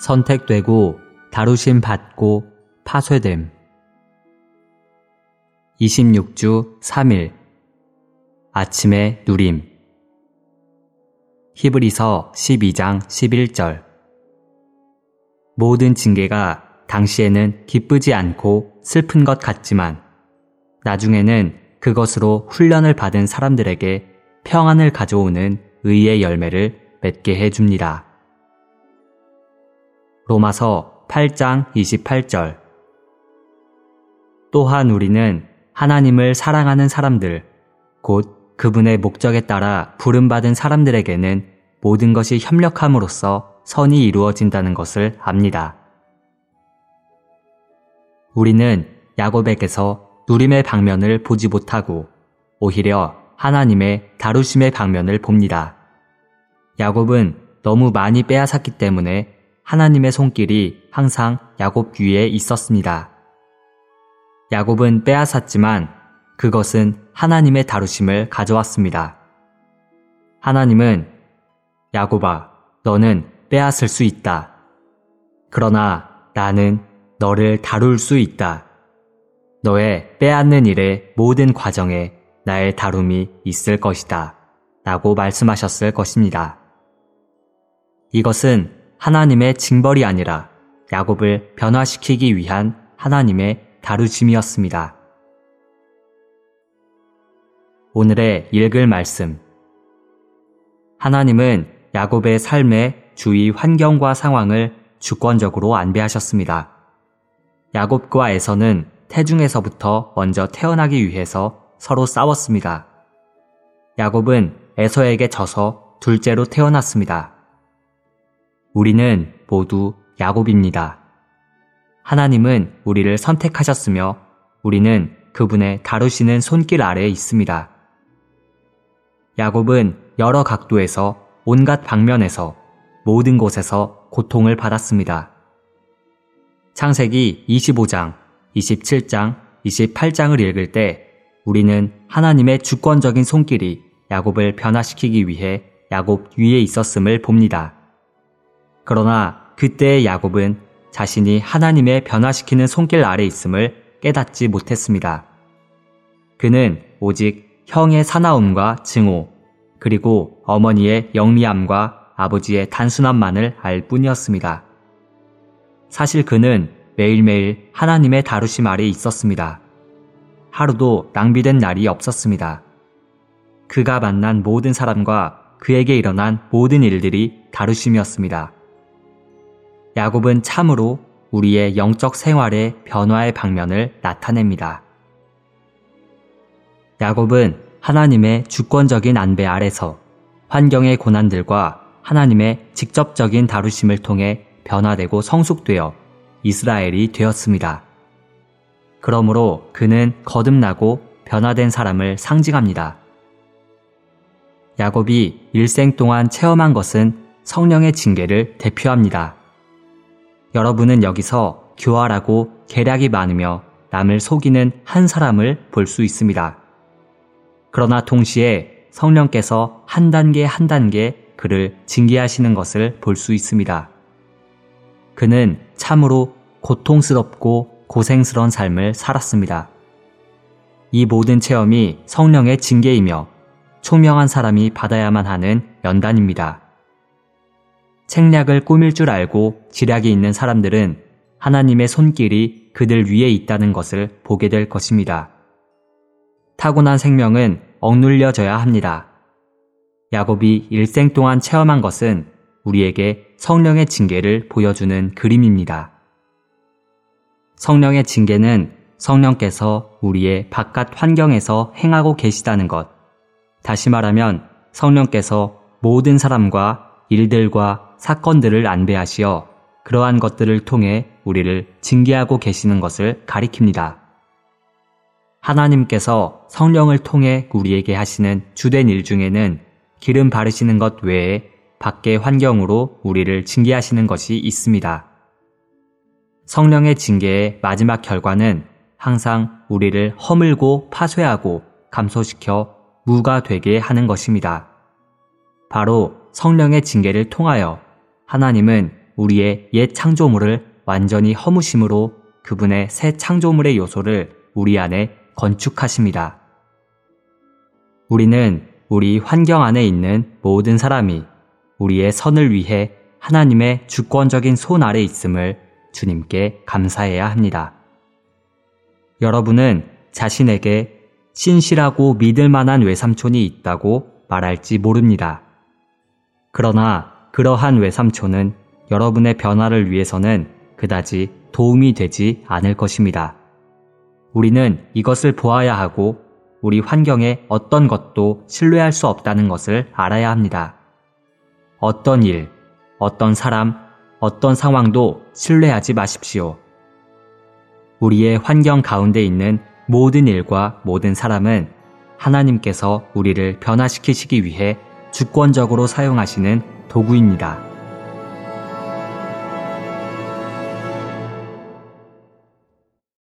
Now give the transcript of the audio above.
선택되고 다루심 받고 파쇄됨. 26주 3일 아침의 누림 히브리서 12장 11절 모든 징계가 당시에는 기쁘지 않고 슬픈 것 같지만 나중에는 그것으로 훈련을 받은 사람들에게 평안을 가져오는 의의 열매를 맺게 해줍니다. 로마서 8장 28절 또한 우리는 하나님을 사랑하는 사람들, 곧 그분의 목적에 따라 부름받은 사람들에게는 모든 것이 협력함으로써 선이 이루어진다는 것을 압니다. 우리는 야곱에게서 누림의 방면을 보지 못하고 오히려 하나님의 다루심의 방면을 봅니다. 야곱은 너무 많이 빼앗았기 때문에 하나님의 손길이 항상 야곱 위에 있었습니다. 야곱은 빼앗았지만 그것은 하나님의 다루심을 가져왔습니다. 하나님은 야곱아, 너는 빼앗을 수 있다. 그러나 나는 너를 다룰 수 있다. 너의 빼앗는 일의 모든 과정에 나의 다룸이 있을 것이다. 라고 말씀하셨을 것입니다. 이것은 하나님의 징벌이 아니라 야곱을 변화시키기 위한 하나님의 다루심이었습니다. 오늘의 읽을 말씀. 하나님은 야곱의 삶의 주위 환경과 상황을 주권적으로 안배하셨습니다. 야곱과 에서는 태중에서부터 먼저 태어나기 위해서 서로 싸웠습니다. 야곱은 에서에게 져서 둘째로 태어났습니다. 우리는 모두 야곱입니다. 하나님은 우리를 선택하셨으며 우리는 그분의 다루시는 손길 아래에 있습니다. 야곱은 여러 각도에서 온갖 방면에서 모든 곳에서 고통을 받았습니다. 창세기 25장, 27장, 28장을 읽을 때 우리는 하나님의 주권적인 손길이 야곱을 변화시키기 위해 야곱 위에 있었음을 봅니다. 그러나 그때의 야곱은 자신이 하나님의 변화시키는 손길 아래 있음을 깨닫지 못했습니다. 그는 오직 형의 사나움과 증오, 그리고 어머니의 영리함과 아버지의 단순함만을 알 뿐이었습니다. 사실 그는 매일매일 하나님의 다루심 아래 있었습니다. 하루도 낭비된 날이 없었습니다. 그가 만난 모든 사람과 그에게 일어난 모든 일들이 다루심이었습니다. 야곱은 참으로 우리의 영적 생활의 변화의 방면을 나타냅니다. 야곱은 하나님의 주권적인 안배 아래서 환경의 고난들과 하나님의 직접적인 다루심을 통해 변화되고 성숙되어 이스라엘이 되었습니다. 그러므로 그는 거듭나고 변화된 사람을 상징합니다. 야곱이 일생 동안 체험한 것은 성령의 징계를 대표합니다. 여러분은 여기서 교활하고 계략이 많으며 남을 속이는 한 사람을 볼 수 있습니다. 그러나 동시에 성령께서 한 단계 한 단계 그를 징계하시는 것을 볼 수 있습니다. 그는 참으로 고통스럽고 고생스러운 삶을 살았습니다. 이 모든 체험이 성령의 징계이며 총명한 사람이 받아야만 하는 연단입니다. 책략을 꾸밀 줄 알고 지략이 있는 사람들은 하나님의 손길이 그들 위에 있다는 것을 보게 될 것입니다. 타고난 생명은 억눌려져야 합니다. 야곱이 일생 동안 체험한 것은 우리에게 성령의 징계를 보여주는 그림입니다. 성령의 징계는 성령께서 우리의 바깥 환경에서 행하고 계시다는 것. 다시 말하면 성령께서 모든 사람과 일들과 사건들을 안배하시어 그러한 것들을 통해 우리를 징계하고 계시는 것을 가리킵니다. 하나님께서 성령을 통해 우리에게 하시는 주된 일 중에는 기름 바르시는 것 외에 밖의 환경으로 우리를 징계하시는 것이 있습니다. 성령의 징계의 마지막 결과는 항상 우리를 허물고 파쇄하고 감소시켜 무가 되게 하는 것입니다. 바로 성령의 징계를 통하여 하나님은 우리의 옛 창조물을 완전히 허무심으로 그분의 새 창조물의 요소를 우리 안에 건축하십니다. 우리는 우리 환경 안에 있는 모든 사람이 우리의 선을 위해 하나님의 주권적인 손 아래 있음을 주님께 감사해야 합니다. 여러분은 자신에게 신실하고 믿을 만한 외삼촌이 있다고 말할지 모릅니다. 그러나 그러한 외삼촌은 여러분의 변화를 위해서는 그다지 도움이 되지 않을 것입니다. 우리는 이것을 보아야 하고 우리 환경에 어떤 것도 신뢰할 수 없다는 것을 알아야 합니다. 어떤 일, 어떤 사람, 어떤 상황도 신뢰하지 마십시오. 우리의 환경 가운데 있는 모든 일과 모든 사람은 하나님께서 우리를 변화시키시기 위해 주권적으로 사용하시는 도구입니다.